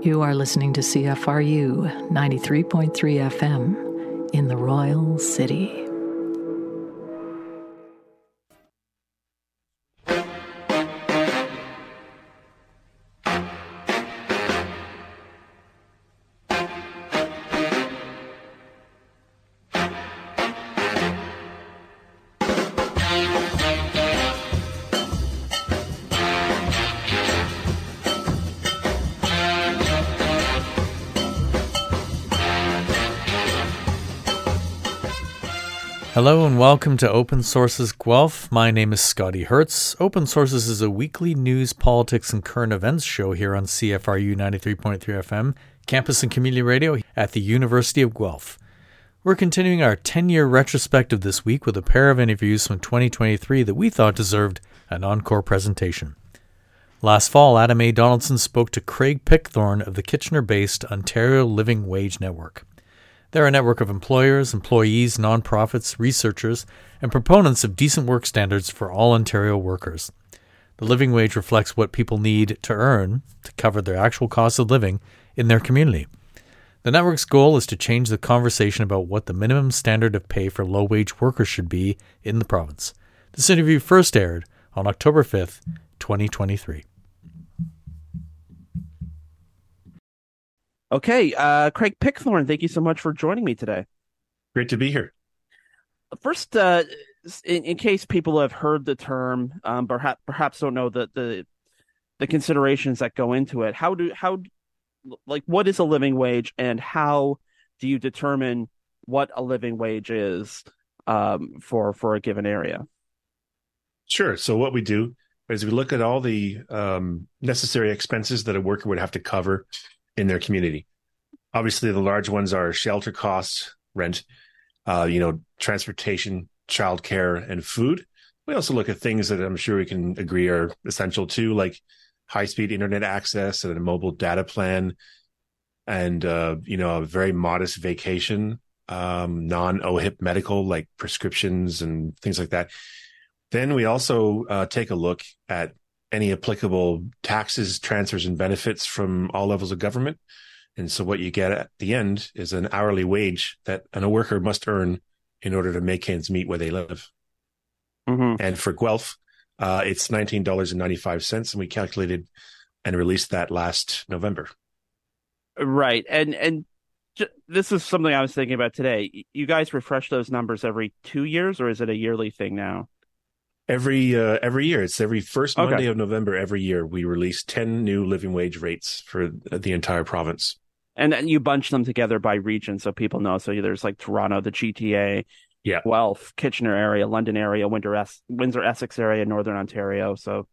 You are listening to CFRU 93.3 FM in the Royal City. Welcome to Open Sources Guelph. My name is Scotty Hertz. Open Sources is a weekly news, politics, and current events show here on CFRU 93.3 FM, campus and community radio at the University of Guelph. We're continuing our 10 year retrospective this week with a pair of interviews from 2023 that we thought deserved an encore presentation. Last fall, Adam A. Donaldson spoke to Craig Pickthorne of the Kitchener based Ontario Living Wage Network. They're a network of employers, employees, nonprofits, researchers, and proponents of decent work standards for all Ontario workers. The living wage reflects what people need to earn to cover their actual cost of living in their community. The network's goal is to change the conversation about what the minimum standard of pay for low wage workers should be in the province. This interview first aired on October 5th, 2023. Okay, uh, Craig Pickthorne, thank you so much for joining me today. Great to be here. First, uh, in, in, case people have heard the term, um, perhaps perhaps don't know the, the the considerations that go into it. How do how like what is a living wage, and how do you determine what a living wage is um, for for a given area? Sure. So what we do is we look at all the um, necessary expenses that a worker would have to cover in their community. Obviously, the large ones are shelter costs, rent, uh, you know, transportation, childcare, and food. We also look at things that I'm sure we can agree are essential too, like high speed internet access and a mobile data plan, and uh, you know, a very modest vacation, um, non OHIP medical like prescriptions and things like that. Then we also uh, take a look at any applicable taxes, transfers, and benefits from all levels of government. And so what you get at the end is an hourly wage that a worker must earn in order to make ends meet where they live. Mm-hmm. And for Guelph, uh, it's $19.95. And we calculated and released that last November. Right. And, and this is something I was thinking about today. You guys refresh those numbers every two years, or is it a yearly thing now? Every uh, every year. It's every first Monday okay. of November every year. We release ten new living wage rates for the entire province. And then you bunch them together by region, so people know. So there's like Toronto, the GTA, yeah, Guelph, Kitchener area, London area, Windsor, es- Windsor Essex area, Northern Ontario. So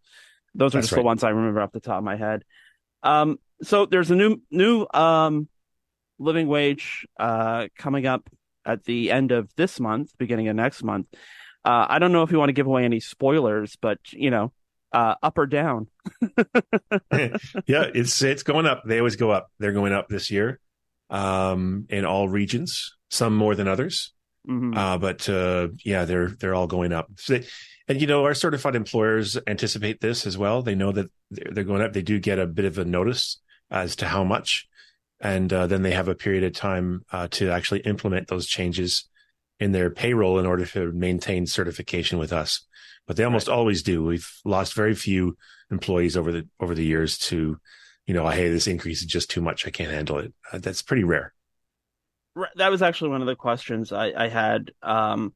those are That's just right. the ones I remember off the top of my head. Um, so there's a new new um, living wage uh, coming up at the end of this month, beginning of next month. Uh, I don't know if you want to give away any spoilers, but you know, uh, up or down. yeah, it's it's going up. They always go up. They're going up this year, um, in all regions. Some more than others, mm-hmm. uh, but uh, yeah, they're they're all going up. So they, and you know, our certified employers anticipate this as well. They know that they're going up. They do get a bit of a notice as to how much, and uh, then they have a period of time uh, to actually implement those changes in their payroll in order to maintain certification with us. But they almost right. always do. We've lost very few employees over the over the years to, you know, hey, this increase is just too much. I can't handle it. Uh, that's pretty rare. That was actually one of the questions I, I had. Um,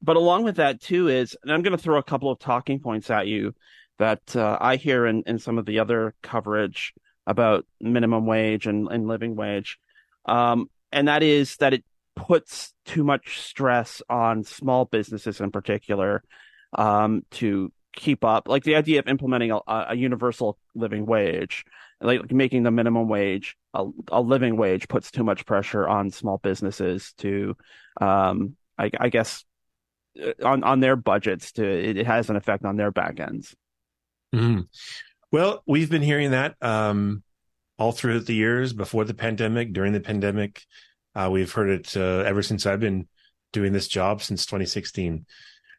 but along with that too is, and I'm going to throw a couple of talking points at you that uh, I hear in, in some of the other coverage about minimum wage and, and living wage. Um, and that is that it puts too much stress on small businesses in particular um, to keep up. Like the idea of implementing a, a universal living wage, like making the minimum wage a, a, living wage, puts too much pressure on small businesses to, um, I, I, guess, uh, on on their budgets. To it has an effect on their back ends. Mm-hmm. Well, we've been hearing that um, all through the years before the pandemic, during the pandemic. Uh, we've heard it uh, ever since I've been doing this job since 2016.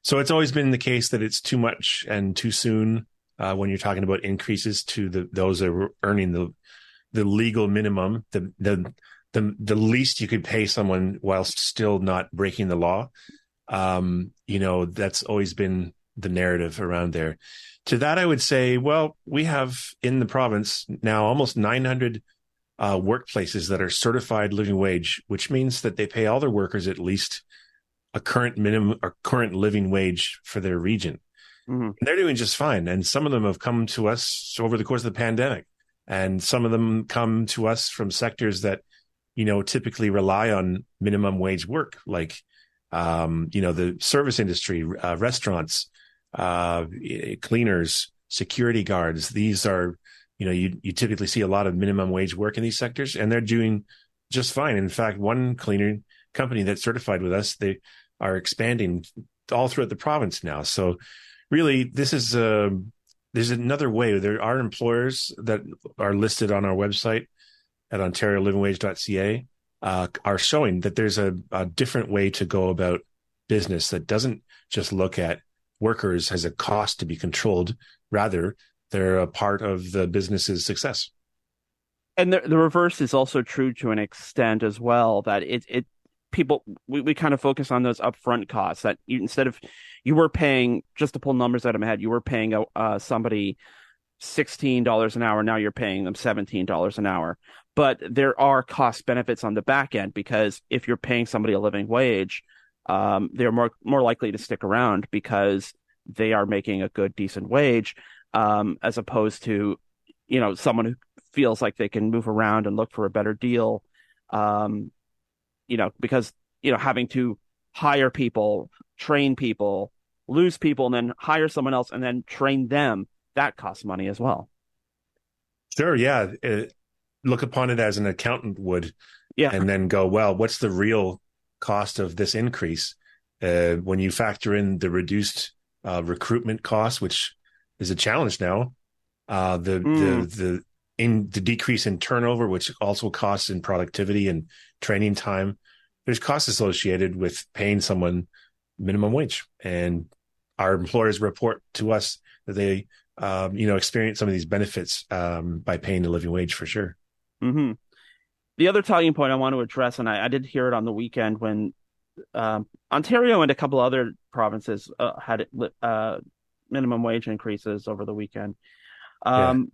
So it's always been the case that it's too much and too soon uh, when you're talking about increases to the those that are earning the the legal minimum, the the the the least you could pay someone whilst still not breaking the law. Um, you know, that's always been the narrative around there. To that, I would say, well, we have in the province now almost 900 uh, workplaces that are certified living wage, which means that they pay all their workers at least a current minimum or current living wage for their region. Mm-hmm. they're doing just fine. And some of them have come to us over the course of the pandemic. And some of them come to us from sectors that, you know, typically rely on minimum wage work, like, um, you know, the service industry, uh, restaurants, uh, cleaners, security guards. These are, you know, you, you typically see a lot of minimum wage work in these sectors and they're doing just fine. In fact, one cleaner company that's certified with us, they are expanding all throughout the province now. So really, this is uh, there's another way. There are employers that are listed on our website at OntarioLivingWage.ca uh, are showing that there's a, a different way to go about business that doesn't just look at workers as a cost to be controlled. Rather, they're a part of the business's success. And the, the reverse is also true to an extent as well. That it it people we, we kind of focus on those upfront costs that you, instead of you were paying just to pull numbers out of my head you were paying a, uh, somebody $16 an hour now you're paying them $17 an hour but there are cost benefits on the back end because if you're paying somebody a living wage um, they're more more likely to stick around because they are making a good decent wage um, as opposed to you know someone who feels like they can move around and look for a better deal um, you know, because, you know, having to hire people, train people, lose people, and then hire someone else and then train them, that costs money as well. Sure. Yeah. It, look upon it as an accountant would. Yeah. And then go, well, what's the real cost of this increase? Uh, when you factor in the reduced uh, recruitment costs, which is a challenge now, uh, the, mm. the, the, in the decrease in turnover, which also costs in productivity and training time. There's costs associated with paying someone minimum wage, and our employers report to us that they, um, you know, experience some of these benefits um, by paying the living wage for sure. Mm-hmm. The other talking point I want to address, and I, I did hear it on the weekend when um, Ontario and a couple other provinces uh, had uh, minimum wage increases over the weekend. Um,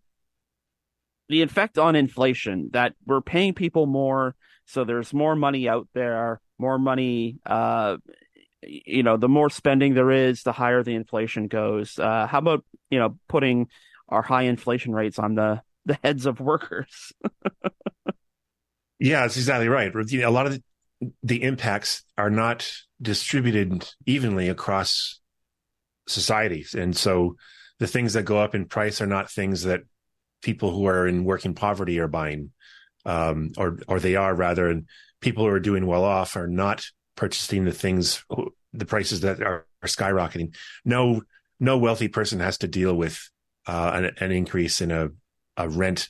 the effect on inflation that we're paying people more so there's more money out there more money uh you know the more spending there is the higher the inflation goes. Uh how about you know putting our high inflation rates on the the heads of workers? Yeah that's exactly right. You know, a lot of the, the impacts are not distributed evenly across societies and so the things that go up in price are not things that people who are in working poverty are buying, um, or or they are rather, and people who are doing well off are not purchasing the things, the prices that are, are skyrocketing. No, no wealthy person has to deal with uh, an, an, increase in a, a rent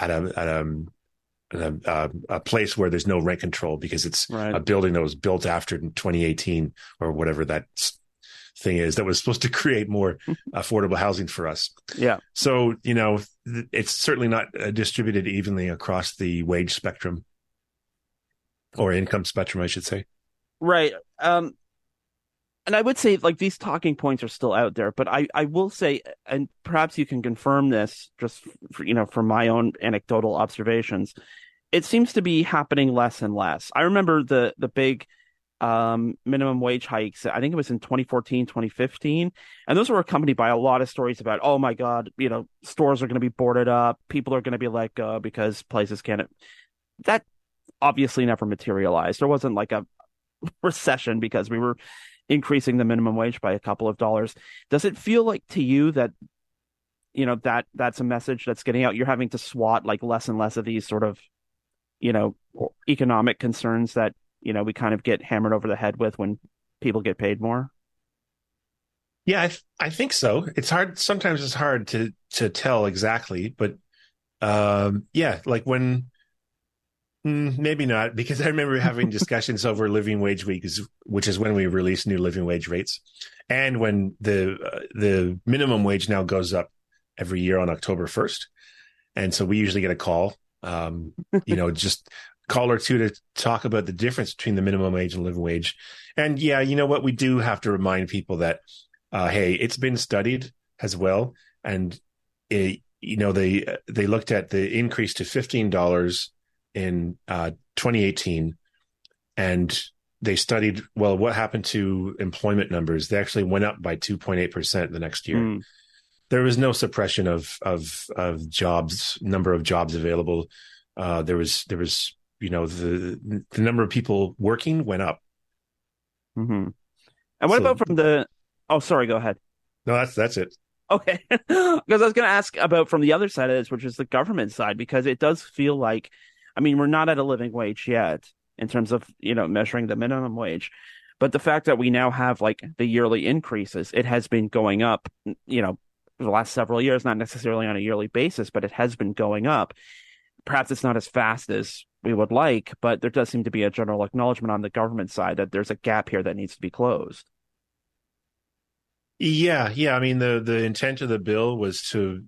at a at a, a, a, place where there's no rent control because it's right. a building that was built after 2018 or whatever that thing is that was supposed to create more affordable housing for us. Yeah. So, you know, it's certainly not uh, distributed evenly across the wage spectrum or income spectrum, I should say. Right. Um, and I would say like these talking points are still out there, but I, I will say, and perhaps you can confirm this just, for, you know, from my own anecdotal observations, it seems to be happening less and less. I remember the, the big, um, minimum wage hikes. I think it was in 2014, 2015. And those were accompanied by a lot of stories about, oh my God, you know, stores are going to be boarded up. People are going to be let go because places can't. That obviously never materialized. There wasn't like a recession because we were increasing the minimum wage by a couple of dollars. Does it feel like to you that, you know, that that's a message that's getting out? You're having to swat like less and less of these sort of, you know, economic concerns that you know we kind of get hammered over the head with when people get paid more? Yeah, I, th- I think so. It's hard. Sometimes it's hard to to tell exactly, but um, yeah, like when mm, maybe not because I remember having discussions over living wage week, which is when we release new living wage rates, and when the uh, the minimum wage now goes up every year on October first, and so we usually get a call um, you know, just call or two to talk about the difference between the minimum wage and living wage. And yeah, you know what? We do have to remind people that, uh, hey, it's been studied as well, and it, you know they they looked at the increase to fifteen dollars in uh, 2018, and they studied well what happened to employment numbers. They actually went up by 2.8 percent the next year. Mm. There was no suppression of of of jobs, number of jobs available. Uh, there was there was you know the the number of people working went up. Mm-hmm. And what so, about from the? Oh, sorry. Go ahead. No, that's that's it. Okay, because I was going to ask about from the other side of this, which is the government side, because it does feel like, I mean, we're not at a living wage yet in terms of you know measuring the minimum wage, but the fact that we now have like the yearly increases, it has been going up, you know, the last several years, not necessarily on a yearly basis, but it has been going up. Perhaps it's not as fast as we would like, but there does seem to be a general acknowledgement on the government side that there's a gap here that needs to be closed. Yeah, yeah. I mean, the the intent of the bill was to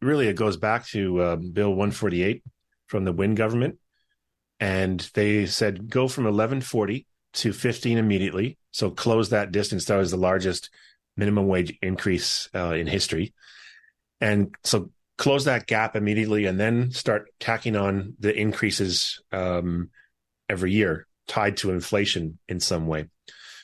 really it goes back to um, Bill 148 from the Wynne government, and they said go from 1140 to 15 immediately. So close that distance. That was the largest minimum wage increase uh, in history, and so close that gap immediately, and then start tacking on the increases um, every year tied to inflation in some way.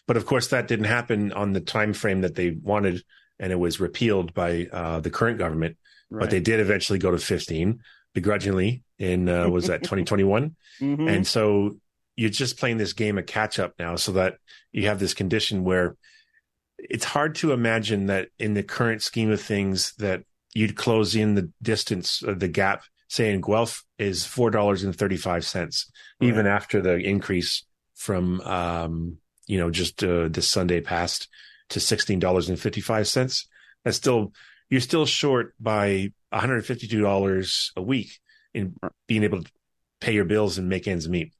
But of course, that didn't happen on the time frame that they wanted, and it was repealed by uh, the current government. Right. But they did eventually go to 15 begrudgingly in uh, was that 2021, mm-hmm. and so you're just playing this game of catch up now, so that you have this condition where it's hard to imagine that in the current scheme of things that you'd close in the distance of the gap say in Guelph is four dollars and thirty five cents, right. even after the increase from um, you know, just uh, this Sunday past to sixteen dollars and fifty five cents. That's still you're still short by one hundred fifty two dollars a week in being able to pay your bills and make ends meet.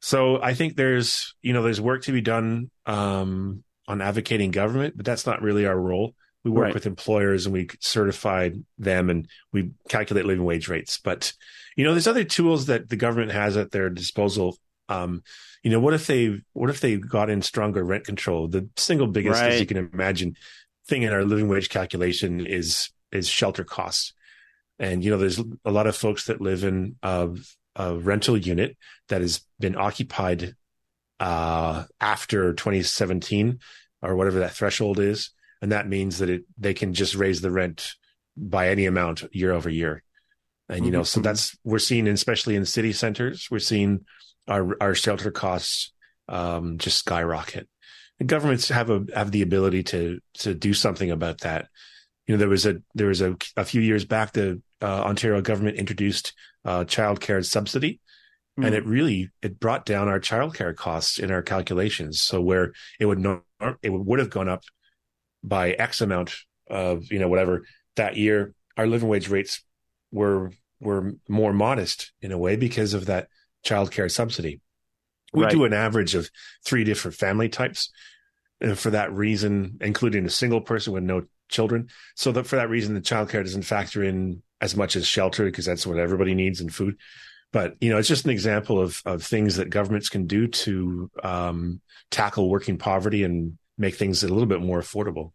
So I think there's you know there's work to be done um, on advocating government, but that's not really our role. We work right. with employers and we certify them and we calculate living wage rates. But you know, there's other tools that the government has at their disposal um, you know, what if they what if they got in stronger rent control? The single biggest, right. as you can imagine, thing in our living wage calculation is is shelter costs. And you know, there's a lot of folks that live in a, a rental unit that has been occupied uh, after 2017 or whatever that threshold is, and that means that it they can just raise the rent by any amount year over year. And you know, mm-hmm. so that's we're seeing, especially in city centers, we're seeing our our shelter costs um, just skyrocket. And governments have a have the ability to to do something about that. You know, there was a there was a, a few years back the uh, Ontario government introduced uh, child care subsidy, mm. and it really it brought down our child care costs in our calculations. So where it would not it would have gone up by X amount of you know whatever that year, our living wage rates were were more modest in a way because of that childcare subsidy. We right. do an average of three different family types. And for that reason, including a single person with no children. So that for that reason, the childcare doesn't factor in as much as shelter because that's what everybody needs and food. But you know, it's just an example of of things that governments can do to um, tackle working poverty and make things a little bit more affordable.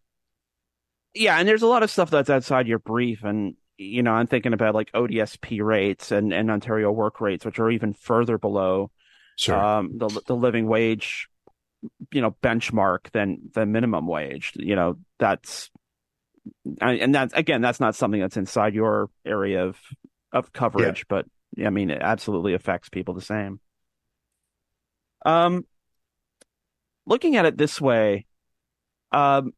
Yeah, and there's a lot of stuff that's outside your brief, and you know, I'm thinking about like ODSP rates and, and Ontario work rates, which are even further below sure. um, the the living wage, you know, benchmark than the minimum wage. You know, that's and that's again, that's not something that's inside your area of of coverage, yeah. but I mean, it absolutely affects people the same. Um, looking at it this way, um,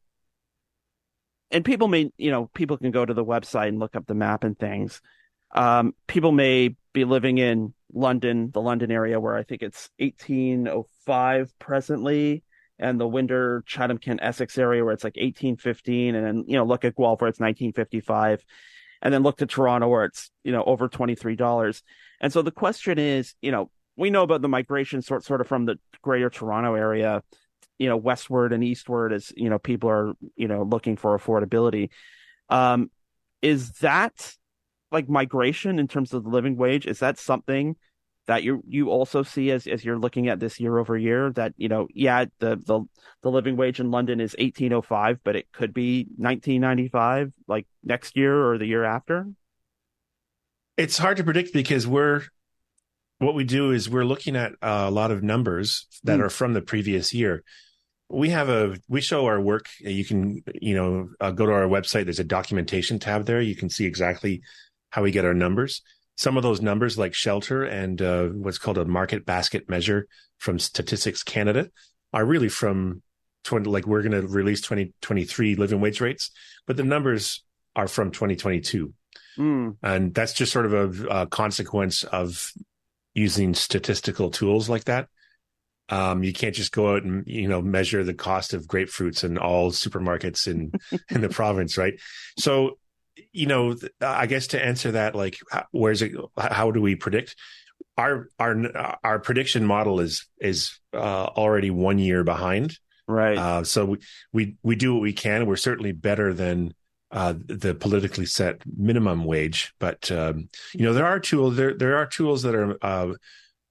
and people may, you know, people can go to the website and look up the map and things. Um, people may be living in London, the London area, where I think it's 1805 presently, and the Windsor, Chatham, Kent, Essex area where it's like 1815, and then you know look at Guelph where it's 1955, and then look to Toronto where it's you know over twenty three dollars. And so the question is, you know, we know about the migration sort sort of from the Greater Toronto area you know westward and eastward as you know people are you know looking for affordability um is that like migration in terms of the living wage? Is that something that you you also see as as you're looking at this year over year? That you know, yeah, the the the living wage in London is eighteen oh five, but it could be nineteen ninety five, like next year or the year after. It's hard to predict because we're what we do is we're looking at a lot of numbers that mm. are from the previous year we have a we show our work. You can you know uh, go to our website. There's a documentation tab there. You can see exactly how we get our numbers. Some of those numbers like shelter and uh, what's called a market basket measure from statistics canada are really from 20 like we're going to release 2023 living wage rates but the numbers are from 2022 mm. and that's just sort of a, a consequence of using statistical tools like that um, you can't just go out and you know measure the cost of grapefruits in all supermarkets in in the province, right? So, you know, I guess to answer that, like, where's it? How do we predict? Our our our prediction model is is uh, already one year behind, right? Uh, so we, we we do what we can. We're certainly better than uh, the politically set minimum wage, but um, you know there are tools there there are tools that are uh,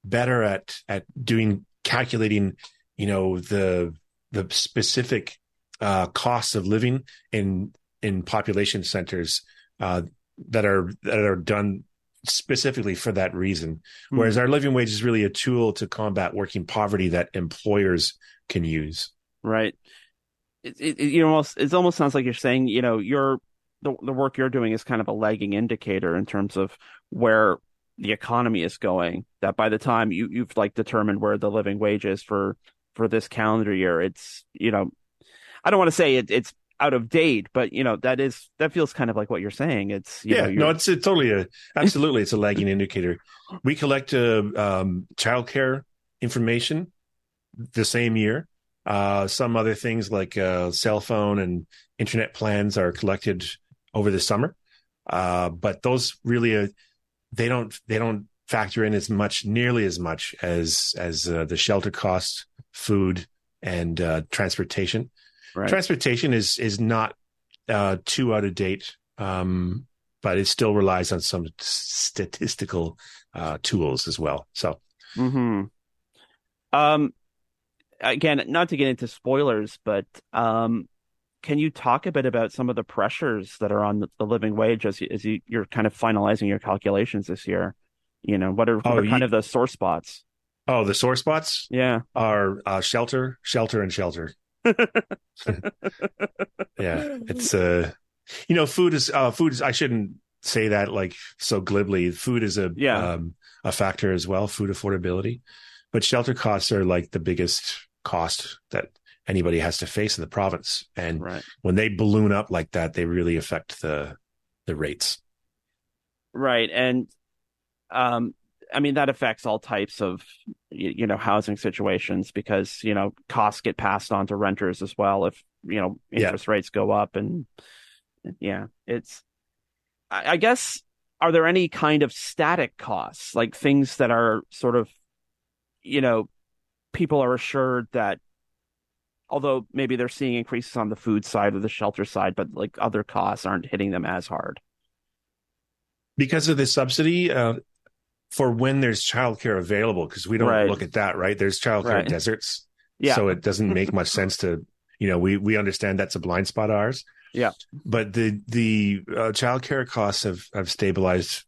better at at doing calculating, you know, the the specific uh, costs of living in in population centers uh, that are that are done specifically for that reason. Mm-hmm. Whereas our living wage is really a tool to combat working poverty that employers can use. Right. It, it, it almost it almost sounds like you're saying you know your the the work you're doing is kind of a lagging indicator in terms of where the economy is going that by the time you you've like determined where the living wage is for for this calendar year it's you know i don't want to say it, it's out of date but you know that is that feels kind of like what you're saying. It's you yeah know, no it's, it's totally a absolutely it's a lagging indicator. We collect uh, um childcare information the same year. Uh some other things like uh cell phone and internet plans are collected over the summer. Uh but those really uh, they don't they don't factor in as much nearly as much as as uh, the shelter costs food and uh, transportation. Right. transportation is is not uh, too out of date um, but it still relies on some statistical uh, tools as well. So hmm um again not to get into spoilers but um can you talk a bit about some of the pressures that are on the, living wage as, you, as you, are kind of finalizing your calculations this year? You know, what are, what oh, are kind you, of the sore spots? Oh, the sore spots? Yeah. Are uh, shelter, shelter, and shelter. yeah. It's, uh, you know, food is, uh, food is, I shouldn't say that like so glibly. Food is a, yeah. um, a factor as well, food affordability. But shelter costs are like the biggest cost that anybody has to face in the province. And right. when they balloon up like that, they really affect the the rates. Right. And um I mean that affects all types of you, know housing situations because you know costs get passed on to renters as well if you know interest yeah. rates go up and yeah it's I, I guess are there any kind of static costs like things that are sort of you know people are assured that although maybe they're seeing increases on the food side or the shelter side, but like other costs aren't hitting them as hard. Because of the subsidy, uh, for when there's childcare available, because we don't right. look at that, right? There's childcare right. deserts. Yeah. So it doesn't make much sense to, you know, we, we understand that's a blind spot of ours. Yeah. But the, the uh, childcare costs have, have stabilized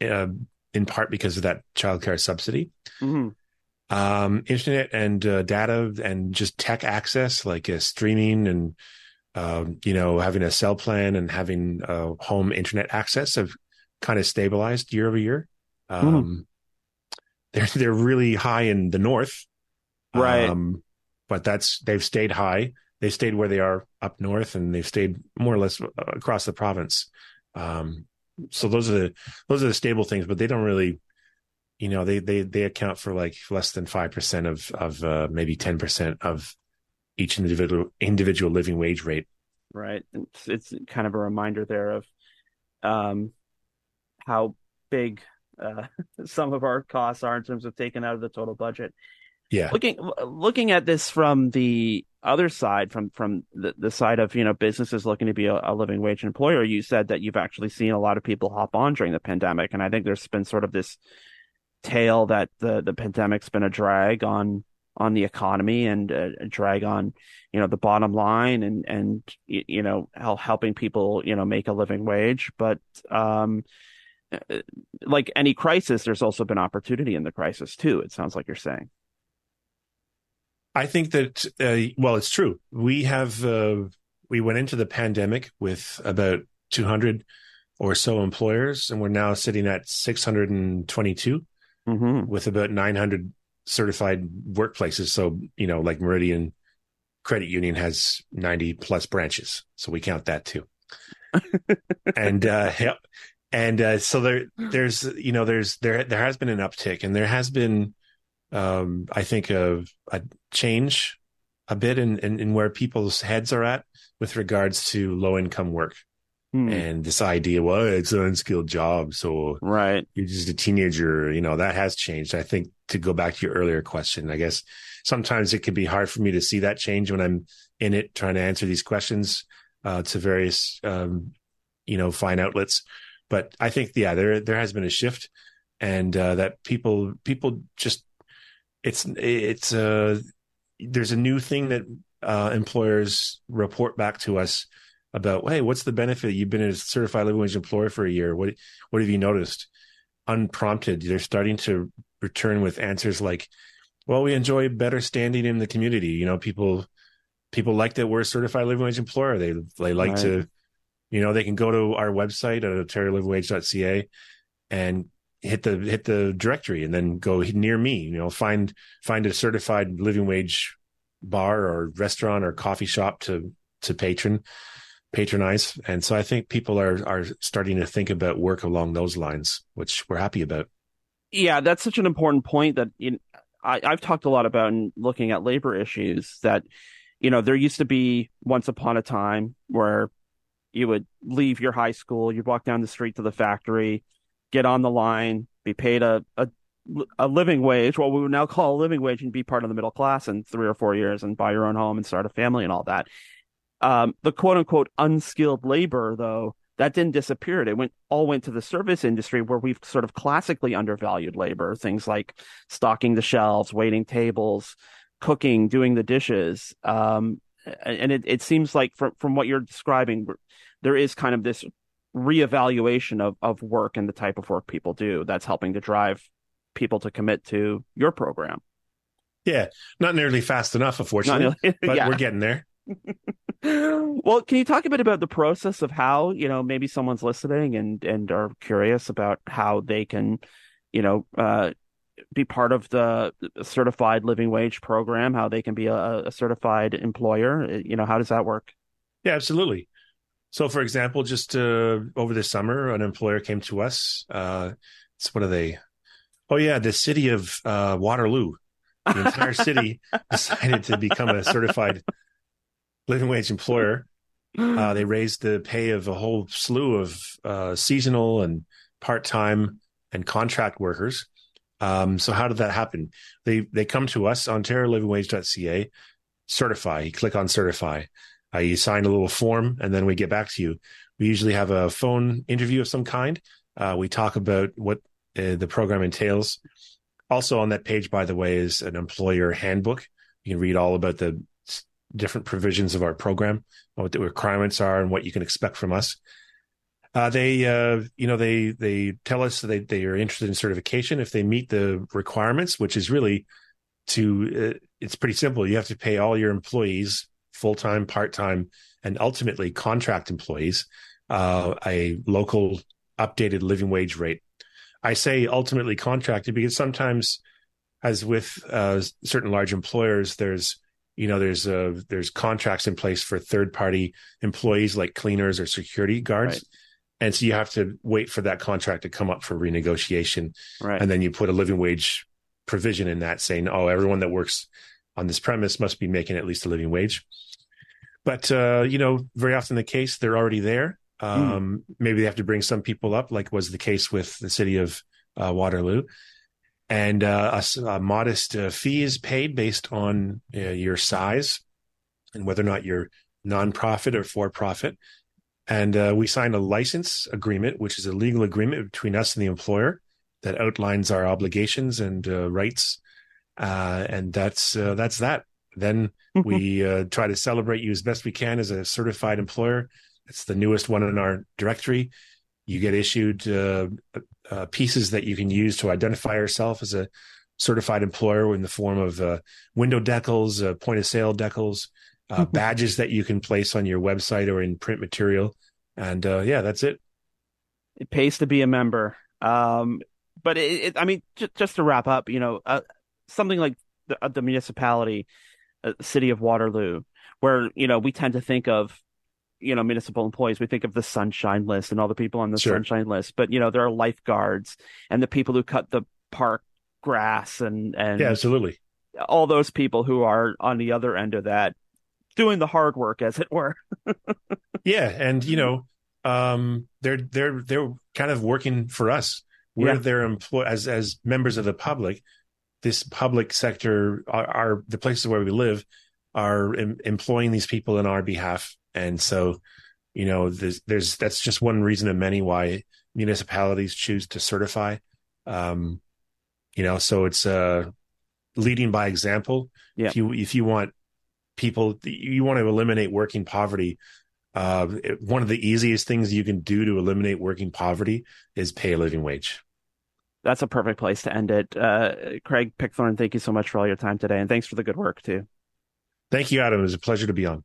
uh, in part because of that childcare subsidy. Mm-hmm um, internet and uh, data and just tech access, like uh, streaming and uh, you know having a cell plan and having uh, home internet access have kind of stabilized year over year. Hmm. Um, mm. They're they're really high in the north, right? Um, but that's they've stayed high. They stayed where they are up north, and they've stayed more or less across the province. Um, so those are the those are the stable things, but they don't really you know they they they account for like less than five percent of of uh, maybe ten percent of each individual individual living wage rate. Right. It's it's kind of a reminder there of um how big uh, some of our costs are in terms of taken out of the total budget. Yeah. Looking looking at this from the other side, from from the, the side of you know businesses looking to be a, a, living wage employer, you said that you've actually seen a lot of people hop on during the pandemic, and I think there's been sort of this tale that the the pandemic's been a drag on on the economy and a, drag on you know the bottom line and and you know helping people you know make a living wage, but um like any crisis, there's also been opportunity in the crisis too. It sounds like you're saying. I think that uh, well, it's true. We have uh, we went into the pandemic with about 200 or so employers, and we're now sitting at 622 mm-hmm. with about 900 certified workplaces. So you know, like Meridian Credit Union has 90 plus branches, so we count that too. and uh, and uh, so there there's you know there's there there has been an uptick and there has been um, I think a, a change a bit in, in, in where people's heads are at with regards to low income work hmm. and this idea well it's an unskilled job so right. you're just a teenager you know that has changed. I think to go back to your earlier question I guess sometimes it can be hard for me to see that change when I'm in it trying to answer these questions uh, to various um, you know fine outlets. But I think yeah, there there has been a shift, and uh, that people people just it's it's uh there's a new thing that uh, employers report back to us about. Hey, what's the benefit? You've been a certified living wage employer for a year. What what have you noticed? Unprompted, they're starting to return with answers like, "Well, we enjoy better standing in the community. You know, people." people like that we're a certified living wage employer. They they like right. to you know, they can go to our website at ontarioLivingWage.ca and hit the hit the directory and then go near me. You know, find find a certified living wage bar or restaurant or coffee shop to to patron patronize. And so I think people are are starting to think about work along those lines, which we're happy about. Yeah, that's such an important point that I, I've talked a lot about in looking at labor issues that you know there used to be once upon a time where you would leave your high school, you'd walk down the street to the factory, get on the line, be paid a, a, a living wage, what we would now call a living wage, and be part of the middle class in three or four years and buy your own home and start a family and all that. Um, the quote unquote unskilled labor, though, that didn't disappear. It went all went to the service industry where we've sort of classically undervalued labor, things like stocking the shelves, waiting tables, cooking, doing the dishes. Um, and it, it seems like from from what you're describing, there is kind of this reevaluation of of work and the type of work people do that's helping to drive people to commit to your program. Yeah, not nearly fast enough, unfortunately, nearly, but yeah. we're getting there. Well, can you talk a bit about the process of how you know maybe someone's listening and and are curious about how they can, you know, uh, be part of the certified living wage program? How they can be a, a certified employer? You know, how does that work? Yeah, absolutely. So, for example, just uh, over the summer, an employer came to us. Uh, it's what are they? Oh, yeah, the city of uh, Waterloo. The entire city decided to become a certified living wage employer. Uh, they raised the pay of a whole slew of uh, seasonal and part time and contract workers. Um, so, how did that happen? They they come to us, OntarioLivingWage.ca, certify. You click on certify. Uh, you sign a little form and then we get back to you. We usually have a phone interview of some kind. Uh, we talk about what uh, the program entails. Also on that page, by the way, is an employer handbook. You can read all about the different provisions of our program, what the requirements are, and what you can expect from us. Uh, they, uh, you know, they they tell us they they are interested in certification if they meet the requirements, which is really to. Uh, it's pretty simple. You have to pay all your employees full time, part time, and ultimately contract employees uh, a local updated living wage rate. I say ultimately contracted because sometimes, as with uh, certain large employers, there's you know there's uh, there's contracts in place for third party employees like cleaners or security guards. Right. And so you have to wait for that contract to come up for renegotiation. Right. And then you put a living wage provision in that saying, oh, everyone that works on this premise must be making at least a living wage. But uh, you know, very often the case they're already there. Hmm. Um, mm. Maybe they have to bring some people up, like was the case with the city of uh, Waterloo. And uh, a, a, modest uh, fee is paid based on uh, your size and whether or not you're nonprofit or for profit. And uh, we sign a license agreement, which is a legal agreement between us and the employer that outlines our obligations and uh, rights. Uh, and that's uh, that's that. Then we uh, try to celebrate you as best we can as a certified employer. It's the newest one in our directory. You get issued uh, pieces that you can use to identify yourself as a certified employer in the form of window decals, point of sale decals, uh, mm-hmm. badges that you can place on your website or in print material. And uh, yeah, that's it. It pays to be a member. Um, but it, it, I mean, just, just to wrap up, you know, uh, something like the, uh, the municipality, uh, city of Waterloo, where you know we tend to think of, you know, municipal employees. We think of the sunshine list and all the people on the sure. sunshine list, but you know, there are lifeguards and the people who cut the park grass and and yeah, absolutely all those people who are on the other end of that doing the hard work, as it were. yeah, and you know, um, they're they're they're kind of working for us. We're yeah. their employ as as members of the public. This public sector are, are the places where we live are em- employing these people in our behalf, and so you know, there's, there's that's just one reason of many why municipalities choose to certify. Um, you know, so it's uh leading by example. Yeah. If you if you want people you want to eliminate working poverty uh, one of the easiest things you can do to eliminate working poverty is pay a living wage that's a perfect place to end it uh, craig pickthorne thank you so much for all your time today and thanks for the good work too thank you adam it was a pleasure to be on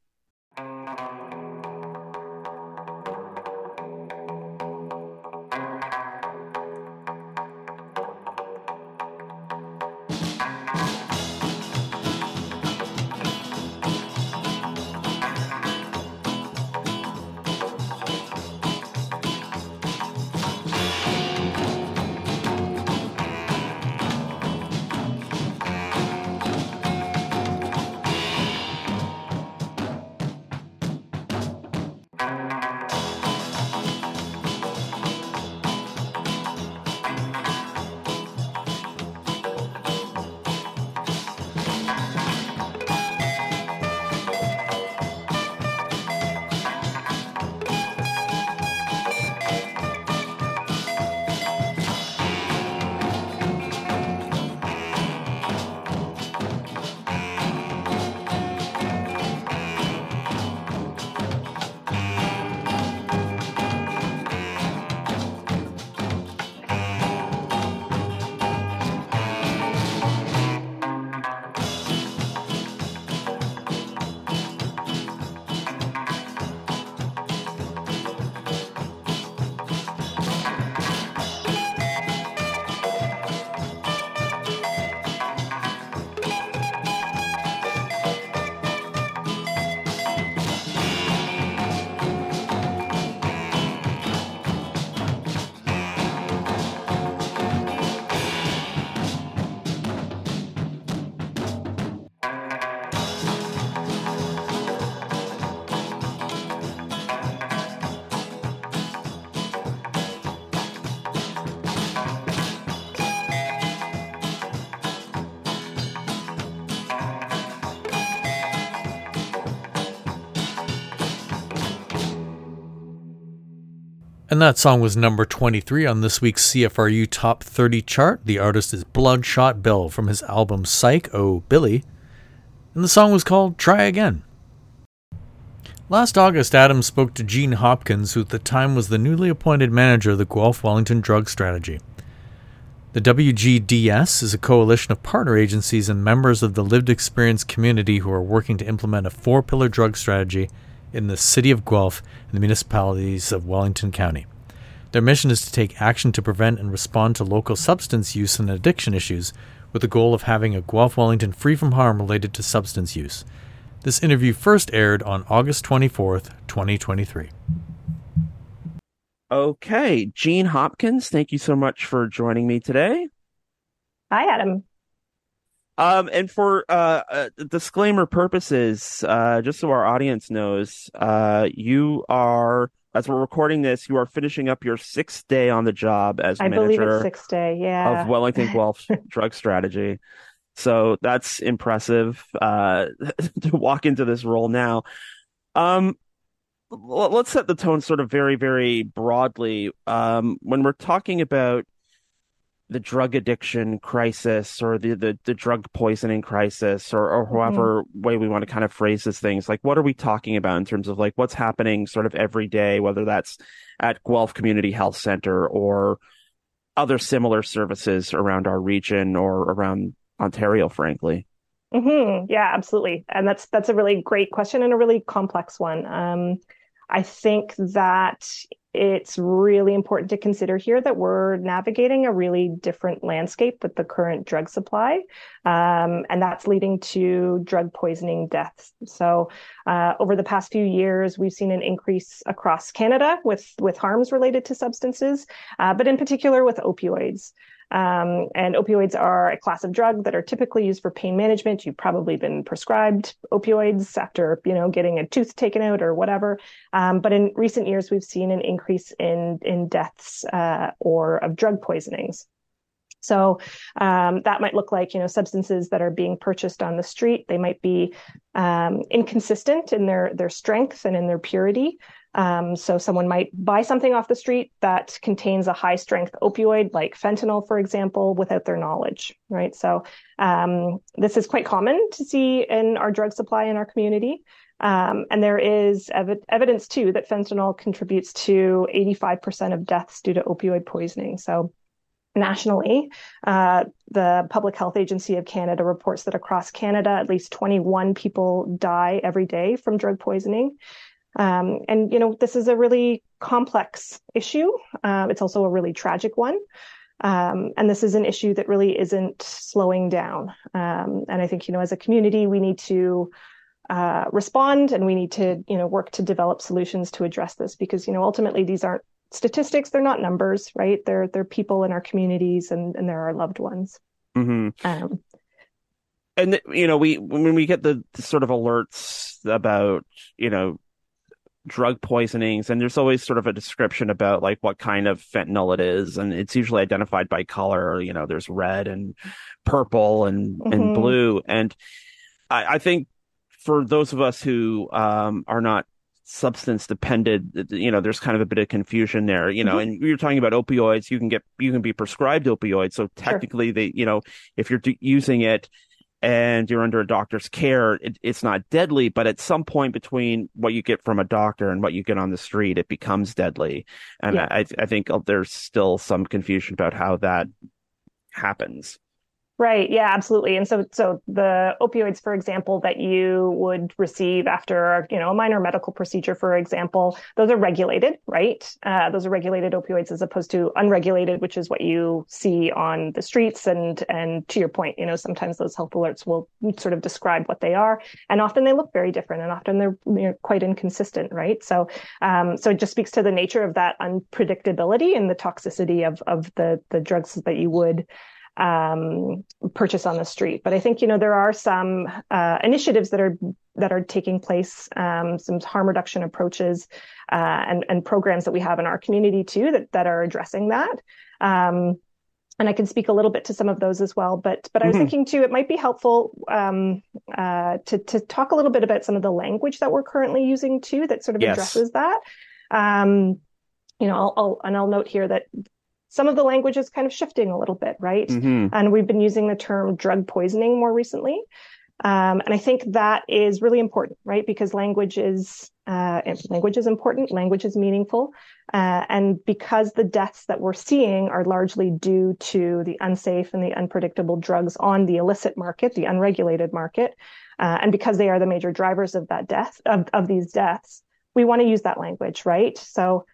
And that song was number 23 on this week's CFRU Top 30 chart. The artist is Bloodshot Bill from his album Psych Oh Billy. And the song was called Try Again. Last August, Adams spoke to Jean Hopkins, who at the time was the newly appointed manager of the Guelph Wellington Drug Strategy. The WGDS is a coalition of partner agencies and members of the lived experience community who are working to implement a four pillar drug strategy in the city of Guelph and the municipalities of Wellington County. Their mission is to take action to prevent and respond to local substance use and addiction issues with the goal of having a Guelph Wellington free from harm related to substance use. This interview first aired on August 24th, 2023. Okay, Jean Hopkins, thank you so much for joining me today. Hi, Adam. Um, and for uh, uh, disclaimer purposes, uh, just so our audience knows, uh, you are as we're recording this, you are finishing up your sixth day on the job as I manager. sixth day, yeah, of Wellington Guelph Drug Strategy. So that's impressive uh, to walk into this role now. Um, let's set the tone sort of very, very broadly. Um, when we're talking about the drug addiction crisis or the, the, the drug poisoning crisis or, or however mm-hmm. way we want to kind of phrase these things, like what are we talking about in terms of like what's happening sort of every day, whether that's at Guelph Community Health Center or other similar services around our region or around Ontario, frankly? Mm-hmm. Yeah, absolutely. And that's that's a really great question and a really complex one. Um, I think that it's really important to consider here that we're navigating a really different landscape with the current drug supply, um, and that's leading to drug poisoning deaths. So, uh, over the past few years, we've seen an increase across Canada with with harms related to substances, uh, but in particular with opioids. Um, and opioids are a class of drug that are typically used for pain management. You've probably been prescribed opioids after, you know, getting a tooth taken out or whatever. Um, but in recent years, we've seen an increase in in deaths uh, or of drug poisonings. So um, that might look like you know substances that are being purchased on the street. They might be um, inconsistent in their their strength and in their purity. Um, so someone might buy something off the street that contains a high strength opioid like fentanyl, for example, without their knowledge, right? So um, this is quite common to see in our drug supply in our community. Um, and there is ev- evidence too that fentanyl contributes to 85% of deaths due to opioid poisoning. So nationally, uh, the Public Health Agency of Canada reports that across Canada, at least 21 people die every day from drug poisoning. Um, and, you know, this is a really complex issue. Uh, it's also a really tragic one. Um, and this is an issue that really isn't slowing down. Um, and I think, you know, as a community, we need to uh, respond and we need to, you know, work to develop solutions to address this because, you know, ultimately these aren't statistics. They're not numbers, right? They're, they're people in our communities and, and they're our loved ones. Mm-hmm. Um, and you know we when we get the, the, sort of alerts about you know drug poisonings and there's always sort of a description about like what kind of fentanyl it is and it's usually identified by color you know there's red and purple and mm-hmm. and blue and I, I, think for those of us who um, are not substance dependent you know there's kind of a bit of confusion there you know mm-hmm. and you're talking about opioids you can get you can be prescribed opioids so technically sure. they you know if you're d- using it and you're under a doctor's care, it, it's not deadly, but at some point between what you get from a doctor and what you get on the street, it becomes deadly. And yeah. I, I think uh, there's still some confusion about how that happens. Right. Yeah, absolutely. And so, so the opioids, for example, that you would receive after, you know, a minor medical procedure, for example, those are regulated, right? Uh, those are regulated opioids as opposed to unregulated, which is what you see on the streets. And, and to your point, you know, sometimes those health alerts will sort of describe what they are. And often they look very different and often they're you know, quite inconsistent, right? So, um, so it just speaks to the nature of that unpredictability and the toxicity of, of the, the drugs that you would, um, purchase on the street. But I think you know there are some uh, initiatives that are that are taking place, um, some harm reduction approaches, uh, and and programs that we have in our community too that that are addressing that. Um, and I can speak a little bit to some of those as well. But but I was mm-hmm. thinking too, it might be helpful um, uh, to to talk a little bit about some of the language that we're currently using too, that sort of yes. addresses that. Um, you know, I'll, I'll, and I'll note here that some of the language is kind of shifting a little bit, right? Mm-hmm. And we've been using the term drug poisoning more recently. Um, and I think that is really important, right? Because language is uh, language is important, language is meaningful, uh, and because the deaths that we're seeing are largely due to the unsafe and the unpredictable drugs on the illicit market, the unregulated market, uh, and because they are the major drivers of that death of, of these deaths, we want to use that language, right? So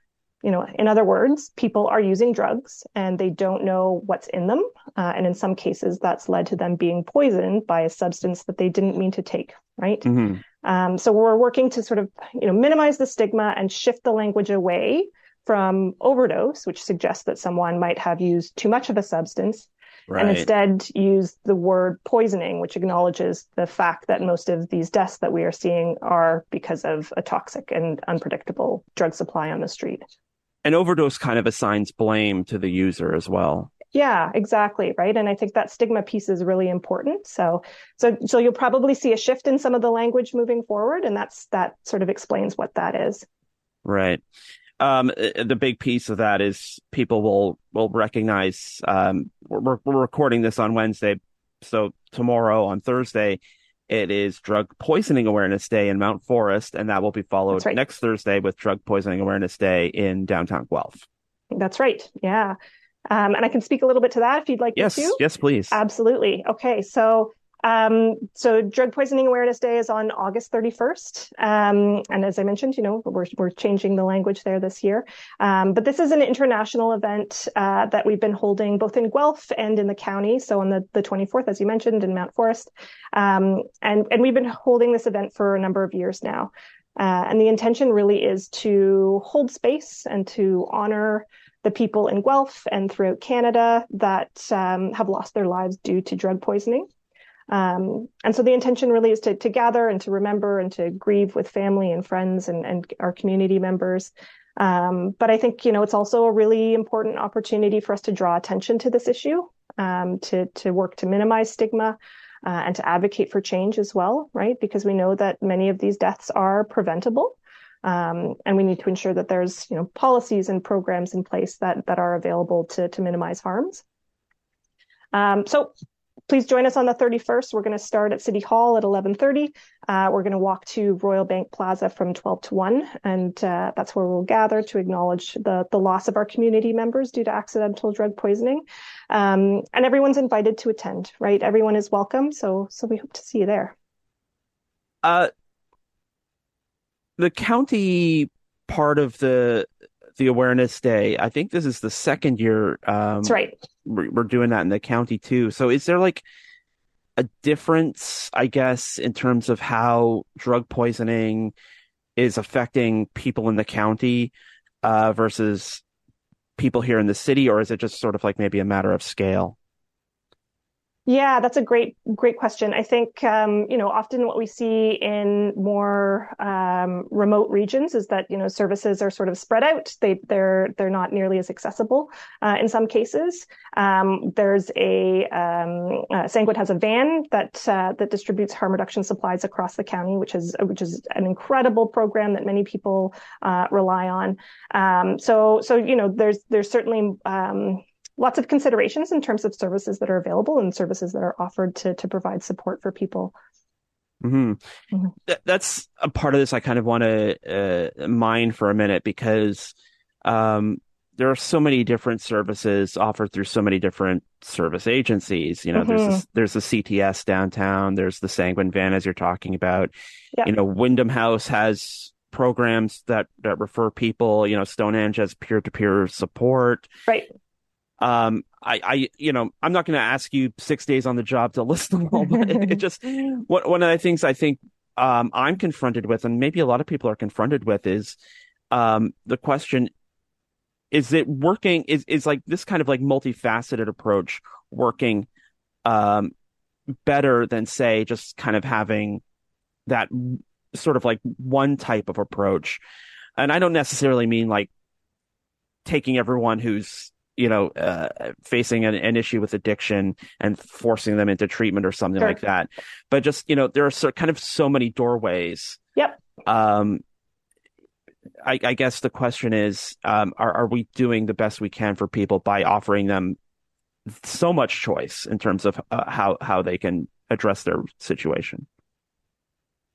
you know, in other words, people are using drugs and they don't know what's in them. Uh, and in some cases, that's led to them being poisoned by a substance that they didn't mean to take, right? Mm-hmm. Um, so we're working to sort of, you know, minimize the stigma and shift the language away from overdose, which suggests that someone might have used too much of a substance, right. and instead use the word poisoning, which acknowledges the fact that most of these deaths that we are seeing are because of a toxic and unpredictable drug supply on the street an overdose kind of assigns blame to the user as well. Yeah, exactly. Right. And I think that stigma piece is really important. So, so, so you'll probably see a shift in some of the language moving forward. And that's, that sort of explains what that is. Right. Um, uh, the big piece of that is people will, will recognize, um, we're, we're recording this on Wednesday. So tomorrow on Thursday, it is Drug Poisoning Awareness Day in Mount Forest, and that will be followed right. next Thursday with Drug Poisoning Awareness Day in downtown Guelph. That's right. Yeah. Um, and I can speak a little bit to that if you'd like yes, to. Yes, please. Absolutely. Okay. So, um, so Drug Poisoning Awareness Day is on August 31st. Um, and as I mentioned, you know, we're, we're changing the language there this year. Um, but this is an international event uh, that we've been holding both in Guelph and in the county. So on the, the 24th, as you mentioned, in Mount Forest. Um, and, and we've been holding this event for a number of years now. Uh, and the intention really is to hold space and to honor the people in Guelph and throughout Canada that um, have lost their lives due to drug poisoning. Um, and so the intention really is to, to gather and to remember and to grieve with family and friends and, and our community members. Um, but I think, you know, it's also a really important opportunity for us to draw attention to this issue, um, to, to work to minimize stigma, uh, and to advocate for change as well, right? Because we know that many of these deaths are preventable. Um, and we need to ensure that there's you know policies and programs in place that that are available to to minimize harms. Um, so please join us on the 31st. We're going to start at City Hall at 11:30. Uh, we're going to walk to Royal Bank Plaza from 12 to 1, and uh, that's where we'll gather to acknowledge the the loss of our community members due to accidental drug poisoning. Um, and everyone's invited to attend. Right, everyone is welcome. So so we hope to see you there. Uh, the county part of the the awareness day. I think this is the second year um, that's right. we're doing that in the county too. So is there like a difference i guess in terms of how drug poisoning is affecting people in the county uh, versus people here in the city or is it just sort of like maybe a matter of scale yeah, that's a great, great question. I think, um, you know, often what we see in more um, remote regions is that, you know, services are sort of spread out. They, they're, they're not nearly as accessible uh, in some cases. Um, there's a, um, uh, Sanguen has a van that, uh, that distributes harm reduction supplies across the county, which is, which is an incredible program that many people uh, rely on. Um, so, so, you know, there's, there's certainly, um, lots of considerations in terms of services that are available and services that are offered to to provide support for people. Mm-hmm. Mm-hmm. Th- that's a part of this I kind of want to uh, mine for a minute because um, there are so many different services offered through so many different service agencies. You know, mm-hmm. there's a, there's the CTS downtown, there's the Sanguen Van as you're talking about. Yeah. You know, Wyndham House has programs that that refer people. You know, Stonehenge has peer to peer support. Right. Um, I, I, you know, I'm not going to ask you six days on the job to list them all, but it, just one one of the things I think um, I'm confronted with, and maybe a lot of people are confronted with, is um, the question: Is it working? Is is like this kind of like multifaceted approach working um, better than say just kind of having that sort of like one type of approach? And I don't necessarily mean like taking everyone who's you know, uh, facing an, an, issue with addiction and forcing them into treatment or something sure. like that. But just, you know, there are so, kind of so many doorways. Yep. Um, I, I guess the question is, um, are, are we doing the best we can for people by offering them so much choice in terms of uh, how, how they can address their situation?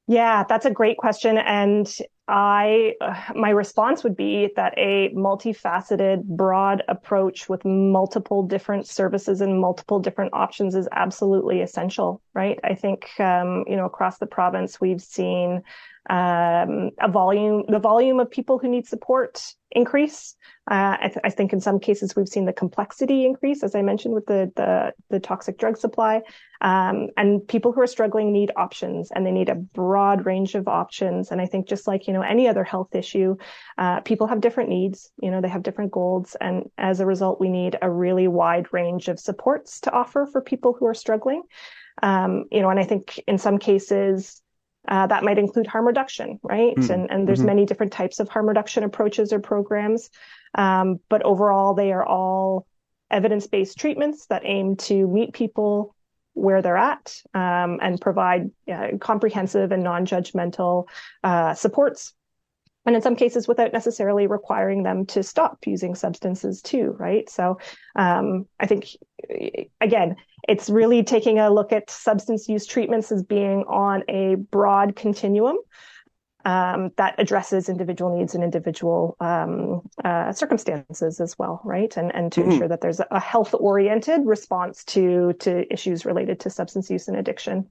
Yeah, that's a great question. And I, my response would be that a multifaceted, broad approach with multiple different services and multiple different options is absolutely essential, right? I think, um, you know, across the province, we've seen um, a volume, the volume of people who need support increase. Uh, I, th- I, think in some cases we've seen the complexity increase, as I mentioned with the the, the toxic drug supply, um, and people who are struggling need options, and they need a broad range of options. And I think just like you know any other health issue, uh, people have different needs. You know they have different goals, and as a result, we need a really wide range of supports to offer for people who are struggling. Um, you know, and I think in some cases uh, that might include harm reduction, right? Mm-hmm. And and there's mm-hmm. many different types of harm reduction approaches or programs, um, but overall they are all evidence-based treatments that aim to meet people where they're at um, and provide uh, comprehensive and non-judgmental uh, supports and in some cases without necessarily requiring them to stop using substances too right so um, i think again it's really taking a look at substance use treatments as being on a broad continuum um, that addresses individual needs and individual um, uh, circumstances as well, right? And and to mm-hmm. ensure that there's a health oriented response to to issues related to substance use and addiction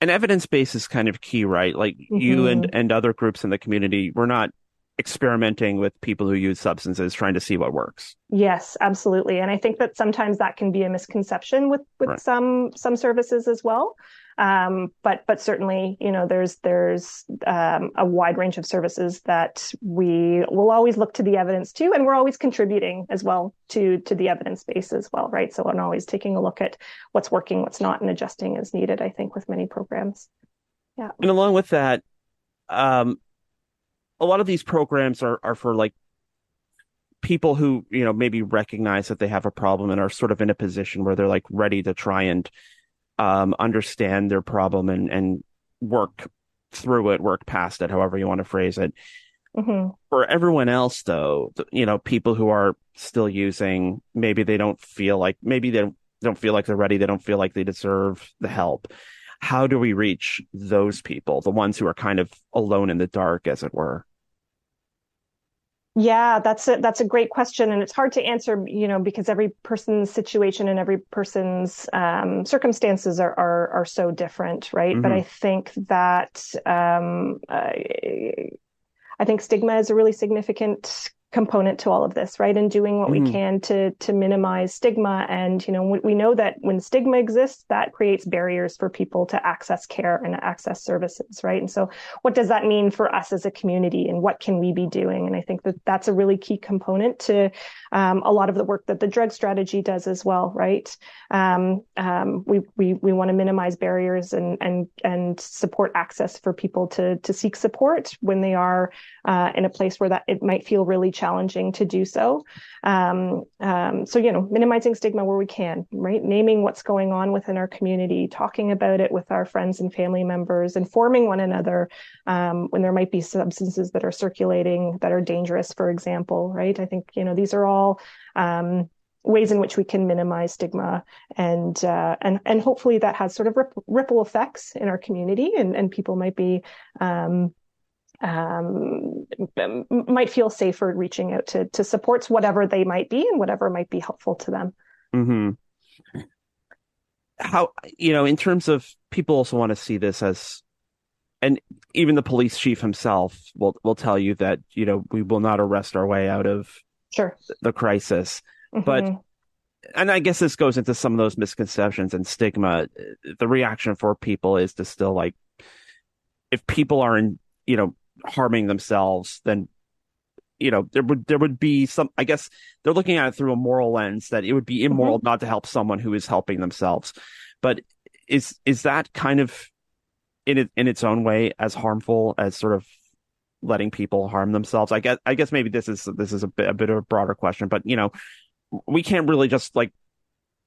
and evidence base is kind of key, right? Like mm-hmm. you and, and other groups in the community, we're not experimenting with people who use substances trying to see what works. Yes, absolutely. And I think that sometimes that can be a misconception with, with right. some some services as well. Um, but but certainly, you know, there's there's um, a wide range of services that we will always look to the evidence to, and we're always contributing as well to to the evidence base as well, right? So I'm always taking a look at what's working, what's not, and adjusting as needed. I think with many programs. Yeah. And along with that, um, a lot of these programs are are for like people who you know maybe recognize that they have a problem and are sort of in a position where they're like ready to try and um, understand their problem and and work through it, work past it, however you want to phrase it. Mm-hmm. For everyone else, though, you know, people who are still using, maybe they don't feel like, maybe they don't feel like they're ready. They don't feel like they deserve the help. How do we reach those people, the ones who are kind of alone in the dark, as it were? Yeah, that's a that's a great question, and it's hard to answer, you know, because every person's situation and every person's um, circumstances are, are are so different, right? Mm-hmm. But I think that um, I, I think stigma is a really significant component to all of this right and doing what mm. we mm-hmm. can to to minimize stigma and you know we, we know that when stigma exists that creates barriers for people to access care and access services right and so what does that mean for us as a community and what can we be doing and i think that that's a really key component to um, a lot of the work that the drug strategy does as well right um, um, we we, we want to minimize barriers and and and support access for people to to seek support when they are uh, in a place where that it might feel really challenging to do so. Um, um, so, you know, minimizing stigma where we can, right? Naming what's going on within our community, talking about it with our friends and family members, informing one another um, when there might be substances that are circulating that are dangerous, for example, right? I think, you know, these are all um, ways in which we can minimize stigma and uh, and and hopefully that has sort of ripple effects in our community and and people might be um, um, might feel safer reaching out to to supports whatever they might be and whatever might be helpful to them. Mm-hmm. How you know, in terms of people also want to see this as, and even the police chief himself will will tell you that you know we will not arrest our way out of sure the crisis, mm-hmm. but and I guess this goes into some of those misconceptions and stigma. The reaction for people is to still like, if people are in, you know, harming themselves, then you know there would there would be some. I guess they're looking at it through a moral lens that it would be mm-hmm. immoral mm-hmm. not to help someone who is helping themselves. But is is that kind of in it in its own way as harmful as sort of letting people harm themselves? I guess I guess maybe this is this is a bit a bit of a broader question, but you know we can't really just like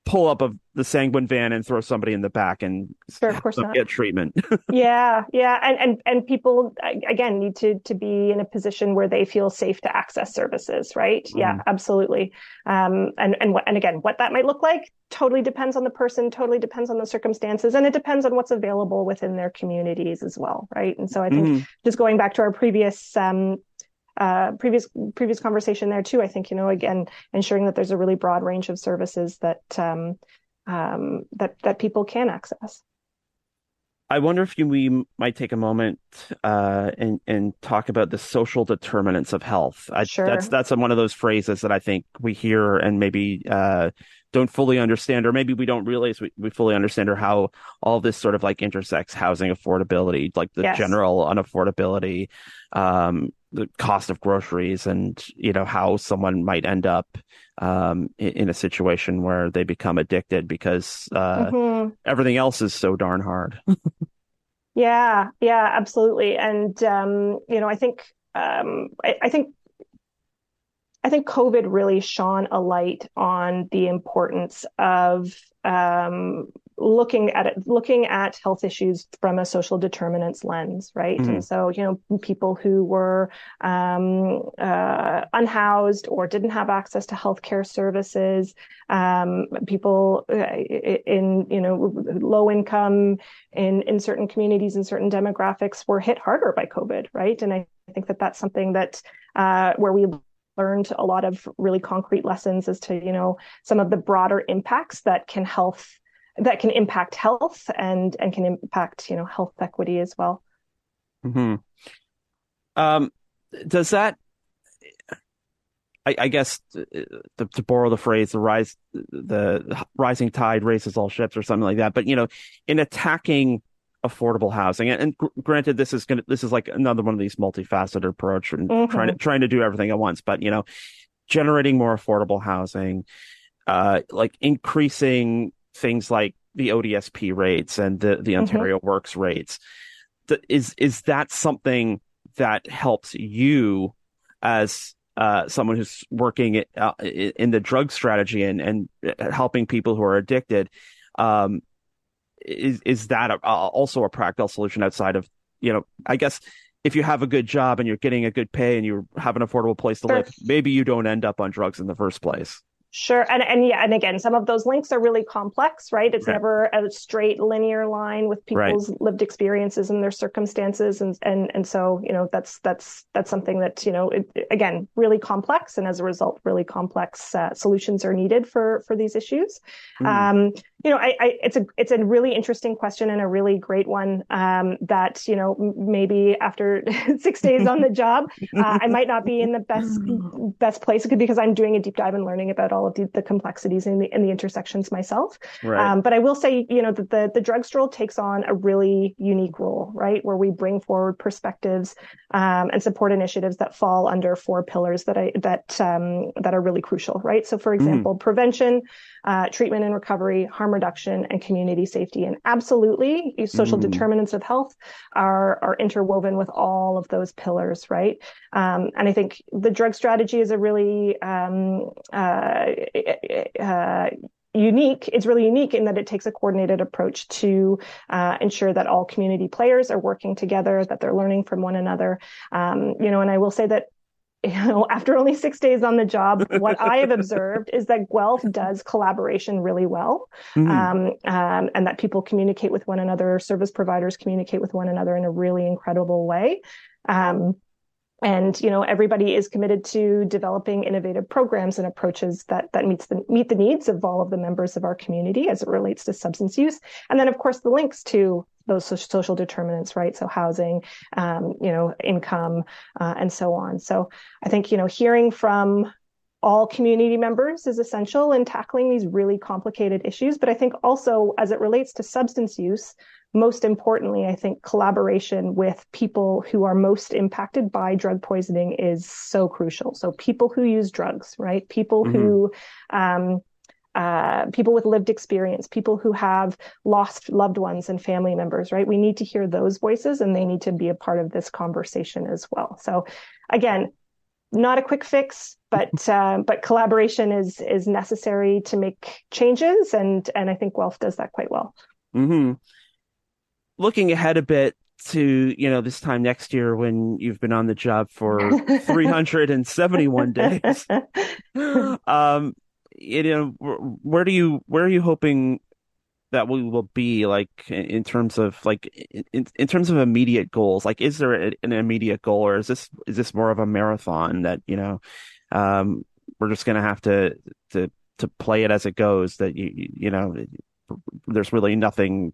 pull up of the Sanguen van and throw somebody in the back and sure, of course not. get treatment. yeah, yeah, and and and people again need to to be in a position where they feel safe to access services, right? Mm. Yeah, absolutely. Um, and and what and again, what that might look like totally depends on the person, totally depends on the circumstances, and it depends on what's available within their communities as well, right? And so I think mm. just going back to our previous um, uh, previous previous conversation there too. I think you know again ensuring that there's a really broad range of services that um, um, that that people can access. I wonder if you, we might take a moment uh, and and talk about the social determinants of health. I, sure. That's that's one of those phrases that I think we hear and maybe uh, don't fully understand, or maybe we don't realize we, we fully understand, or how all this sort of like intersects housing affordability, like the yes. general unaffordability, um, the cost of groceries and you know how someone might end up um, in, in, a situation where they become addicted because uh, mm-hmm. everything else is so darn hard. yeah, yeah, absolutely. And um, you know, I think um, I, I, think I think COVID really shone a light on the importance of um, looking at it, looking at health issues from a social determinants lens, right? Mm-hmm. And so, you know, people who were um, uh, unhoused or didn't have access to healthcare services, um, people uh, in you know low income in in certain communities and certain demographics were hit harder by COVID, right? And I think that that's something that uh, where we learned a lot of really concrete lessons as to you know some of the broader impacts that can health that can impact health and and can impact you know health equity as well. Hmm. Um. Does that? I, I guess to, to, borrow the phrase, the rise, the rising tide raises all ships, or something like that. But you know, in attacking affordable housing, and, and granted, this is gonna, this is like another one of these multifaceted approach and mm-hmm. trying to trying to do everything at once. But you know, generating more affordable housing, uh, like increasing things like the ODSP rates and the, the mm-hmm. Ontario mm-hmm. Works rates. Is is that something that helps you as uh, someone who's working uh, in the drug strategy and and helping people who are addicted? Um, is is that a, also a practical solution outside of you know? I guess if you have a good job and you're getting a good pay and you have an affordable place to sure. live, maybe you don't end up on drugs in the first place. Sure. And and yeah, and again, some of those links are really complex, right? It's right. never a straight linear line with people's right. lived experiences and their circumstances and and and so, you know, that's that's that's something that, you know, it, again, really complex and as a result really complex uh, solutions are needed for for these issues. Mm. Um, you know, I, I, it's a it's a really interesting question and a really great one um, that you know maybe after six days on the job, uh, I might not be in the best best place because I'm doing a deep dive and learning about all of the, the complexities and the, and the intersections myself. Right. Um, but I will say, you know, that the the drug stroll takes on a really unique role, right, where we bring forward perspectives um, and support initiatives that fall under four pillars that I that um, that are really crucial, right. So, for mm. example, mm. prevention, uh, treatment and recovery, harm reduction, and community safety. And absolutely, social mm. determinants of health are, are interwoven with all of those pillars, right? Um, and I think the drug strategy is a really um, uh, uh, unique it's really unique in that it takes a coordinated approach to uh, ensure that all community players are working together that they're learning from one another um, you know and i will say that you know, after only six days on the job, what I have observed is that Guelph does collaboration really well, mm. um, um, and that people communicate with one another. Service providers communicate with one another in a really incredible way. Um, and you know, everybody is committed to developing innovative programs and approaches that that meets the meet the needs of all of the members of our community as it relates to substance use. And then, of course, the links to those social determinants, right? So housing, um, you know, income, uh, and so on. So I think, you know, hearing from all community members is essential in tackling these really complicated issues. But I think also as it relates to substance use, most importantly, I think collaboration with people who are most impacted by drug poisoning is so crucial. So people who use drugs, right? People mm-hmm. who, um, uh, people with lived experience, people who have lost loved ones and family members, right? We need to hear those voices and they need to be a part of this conversation as well. So again, not a quick fix, but uh, but collaboration is is necessary to make changes, and and I think Guelph does that quite well. Mm-hmm. Looking ahead a bit to you know this time next year when you've been on the job for 371 days, um, you know, where do you where are you hoping that we will be like in terms of like in, in terms of immediate goals like is there an immediate goal or is this is this more of a marathon that you know um, we're just gonna have to to to play it as it goes that you you know there's really nothing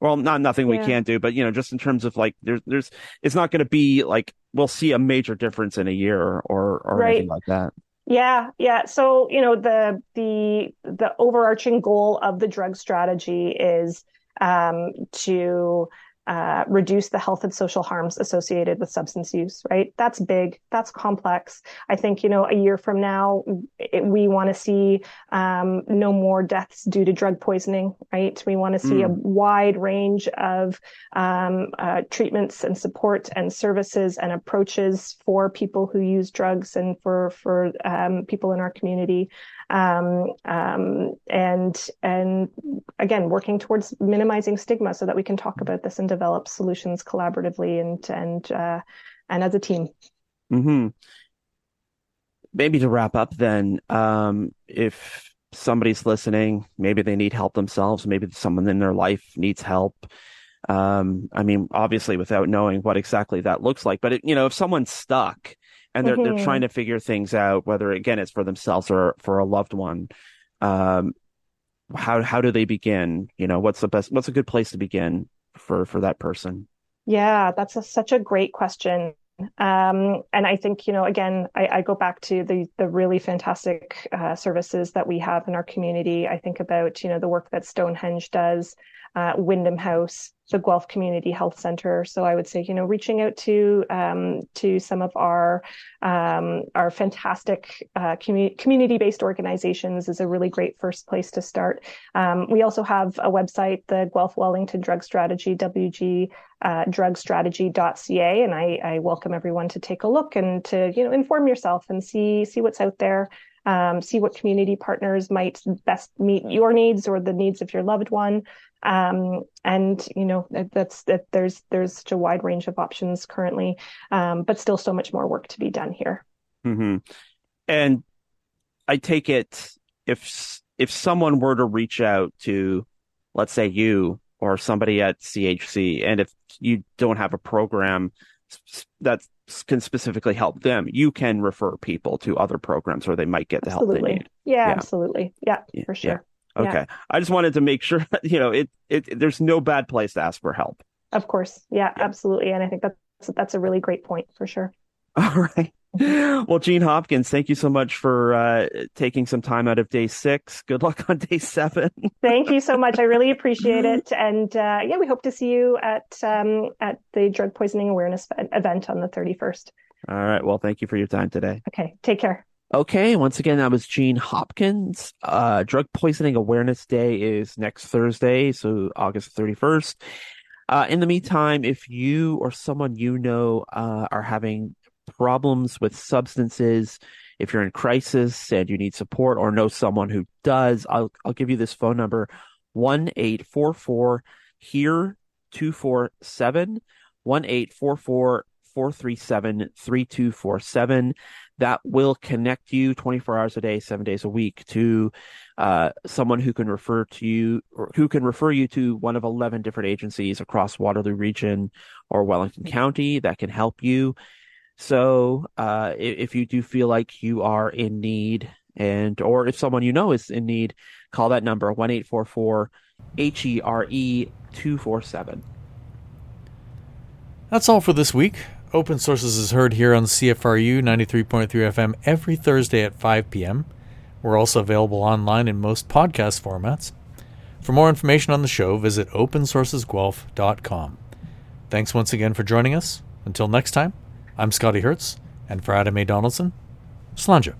well not nothing yeah. we can't do but you know just in terms of like there's there's it's not going to be like we'll see a major difference in a year or or right. anything like that yeah, yeah. So, you know, the the the overarching goal of the drug strategy is um, to uh, reduce the health and social harms associated with substance use, right? That's big. That's complex. I think, you know, a year from now, it, we want to see um, no more deaths due to drug poisoning, right? We want to see mm. a wide range of um, uh, treatments and support and services and approaches for people who use drugs and for, for um, people in our community um, um, and and again working towards minimizing stigma so that we can talk about this and develop solutions collaboratively and and uh, and as a team. Mm-hmm. Maybe to wrap up, then, um, if somebody's listening, maybe they need help themselves, maybe someone in their life needs help. Um, I mean, obviously, without knowing what exactly that looks like, but it, you know, if someone's stuck and they're mm-hmm. they're trying to figure things out, whether again it's for themselves or for a loved one. Um, how how do they begin? You know, what's the best? What's a good place to begin for for that person? Yeah, that's a, such a great question. Um, and I think you know, again, I, I, go back to the the really fantastic uh, services that we have in our community. I think about you know the work that Stonehenge does uh, Wyndham House, the Guelph Community Health Center. So I would say, you know, reaching out to um, to some of our um, our fantastic uh, commu- community based organizations is a really great first place to start. Um, we also have a website, the Guelph Wellington Drug Strategy, WG uh, drugstrategy.ca, and I, I welcome everyone to take a look and to you know inform yourself and see see what's out there. Um, see what community partners might best meet your needs or the needs of your loved one. Um, and you know that's that there's there's such a wide range of options currently, um, but still so much more work to be done here. Mm-hmm. And I take it if if someone were to reach out to, let's say you or somebody at CHC, and if you don't have a program that can specifically help them, you can refer people to other programs where they might get the absolutely. help they need. Yeah, yeah. absolutely. Yeah, for sure. Yeah. Okay. Yeah. I just wanted to make sure, you know, it, it, there's no bad place to ask for help. Of course. Yeah, yeah. absolutely. And I think that's, that's a really great point for sure. All right. Well, Jean Hopkins, thank you so much for uh, taking some time out of day six. Good luck on day seven. thank you so much. I really appreciate it. And uh, yeah, we hope to see you at um, at the drug poisoning awareness event on the 31st. All right. Well, thank you for your time today. Okay. Take care. Okay, once again, that was Jean Hopkins. Uh, Drug Poisoning Awareness Day is next Thursday, so August 31st. Uh, in the meantime, if you or someone you know uh, are having problems with substances, if you're in crisis and you need support or know someone who does, I'll, I'll give you this phone number one eight four four HERE 247 1 844 437 3247 that will connect you 24 hours a day, seven days a week to uh, someone who can refer to you or who can refer you to one of 11 different agencies across Waterloo region or Wellington County that can help you. So uh, if you do feel like you are in need and or if someone you know is in need, call that number one eight four four H E R E two four seven. That's all for this week. Open Sources is heard here on CFRU 93.3 FM every Thursday at 5 p.m. We're also available online in most podcast formats. For more information on the show, visit opensourcesguelph.com. Thanks once again for joining us. Until next time, I'm Scotty Hertz, and for Adam A. Donaldson, Slanja.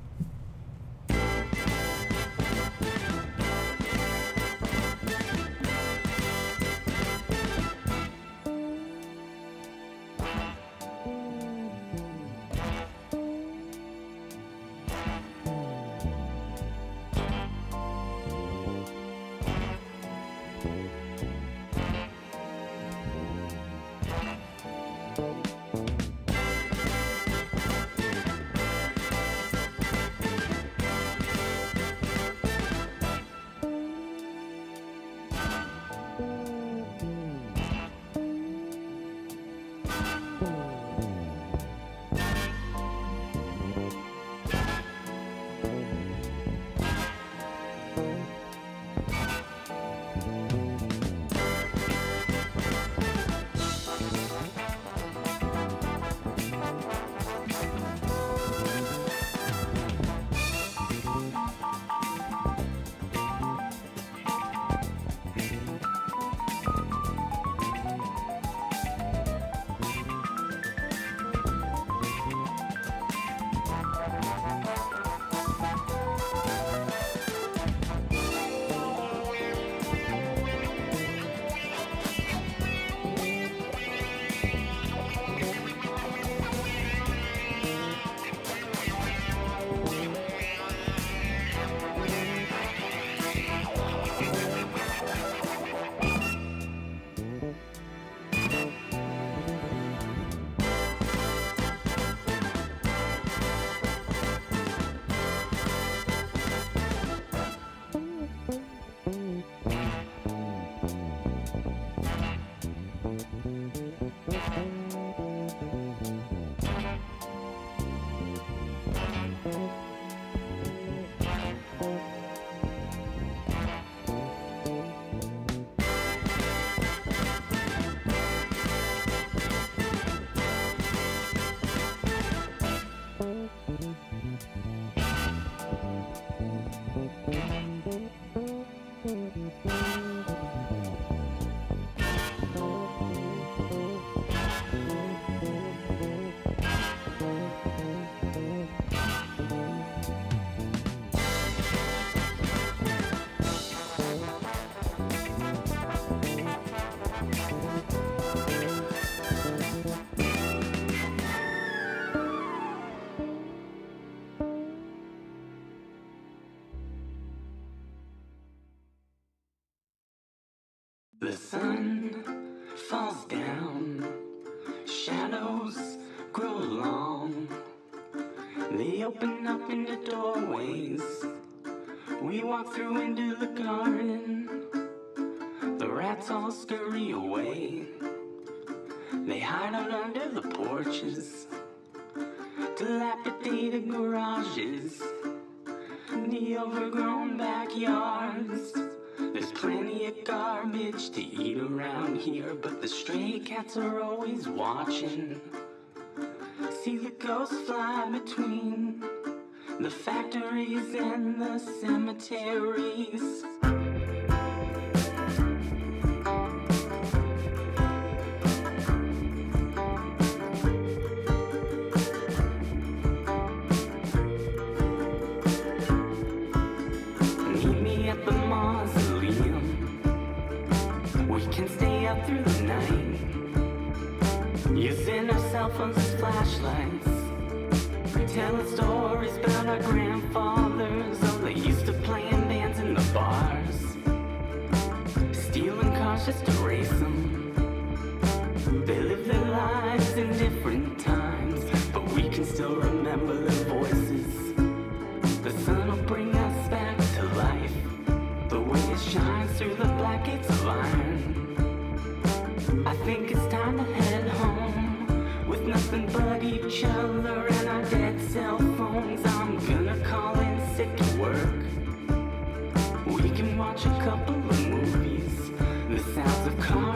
Cats are always watching. See the ghosts fly between the factories and the cemeteries. Using our cell phones as flashlights. Retelling stories about our grandfathers. Oh, they used to play in bands in the bars. Stealing cars just to race them. They live their lives in different times. But we can still remember their voices. The sun will bring us back to life. The way it shines through the black of iron. I think it's time to and bug each other and our dead cell phones. I'm gonna call in sick to work. We can watch a couple of movies. The sounds of cars.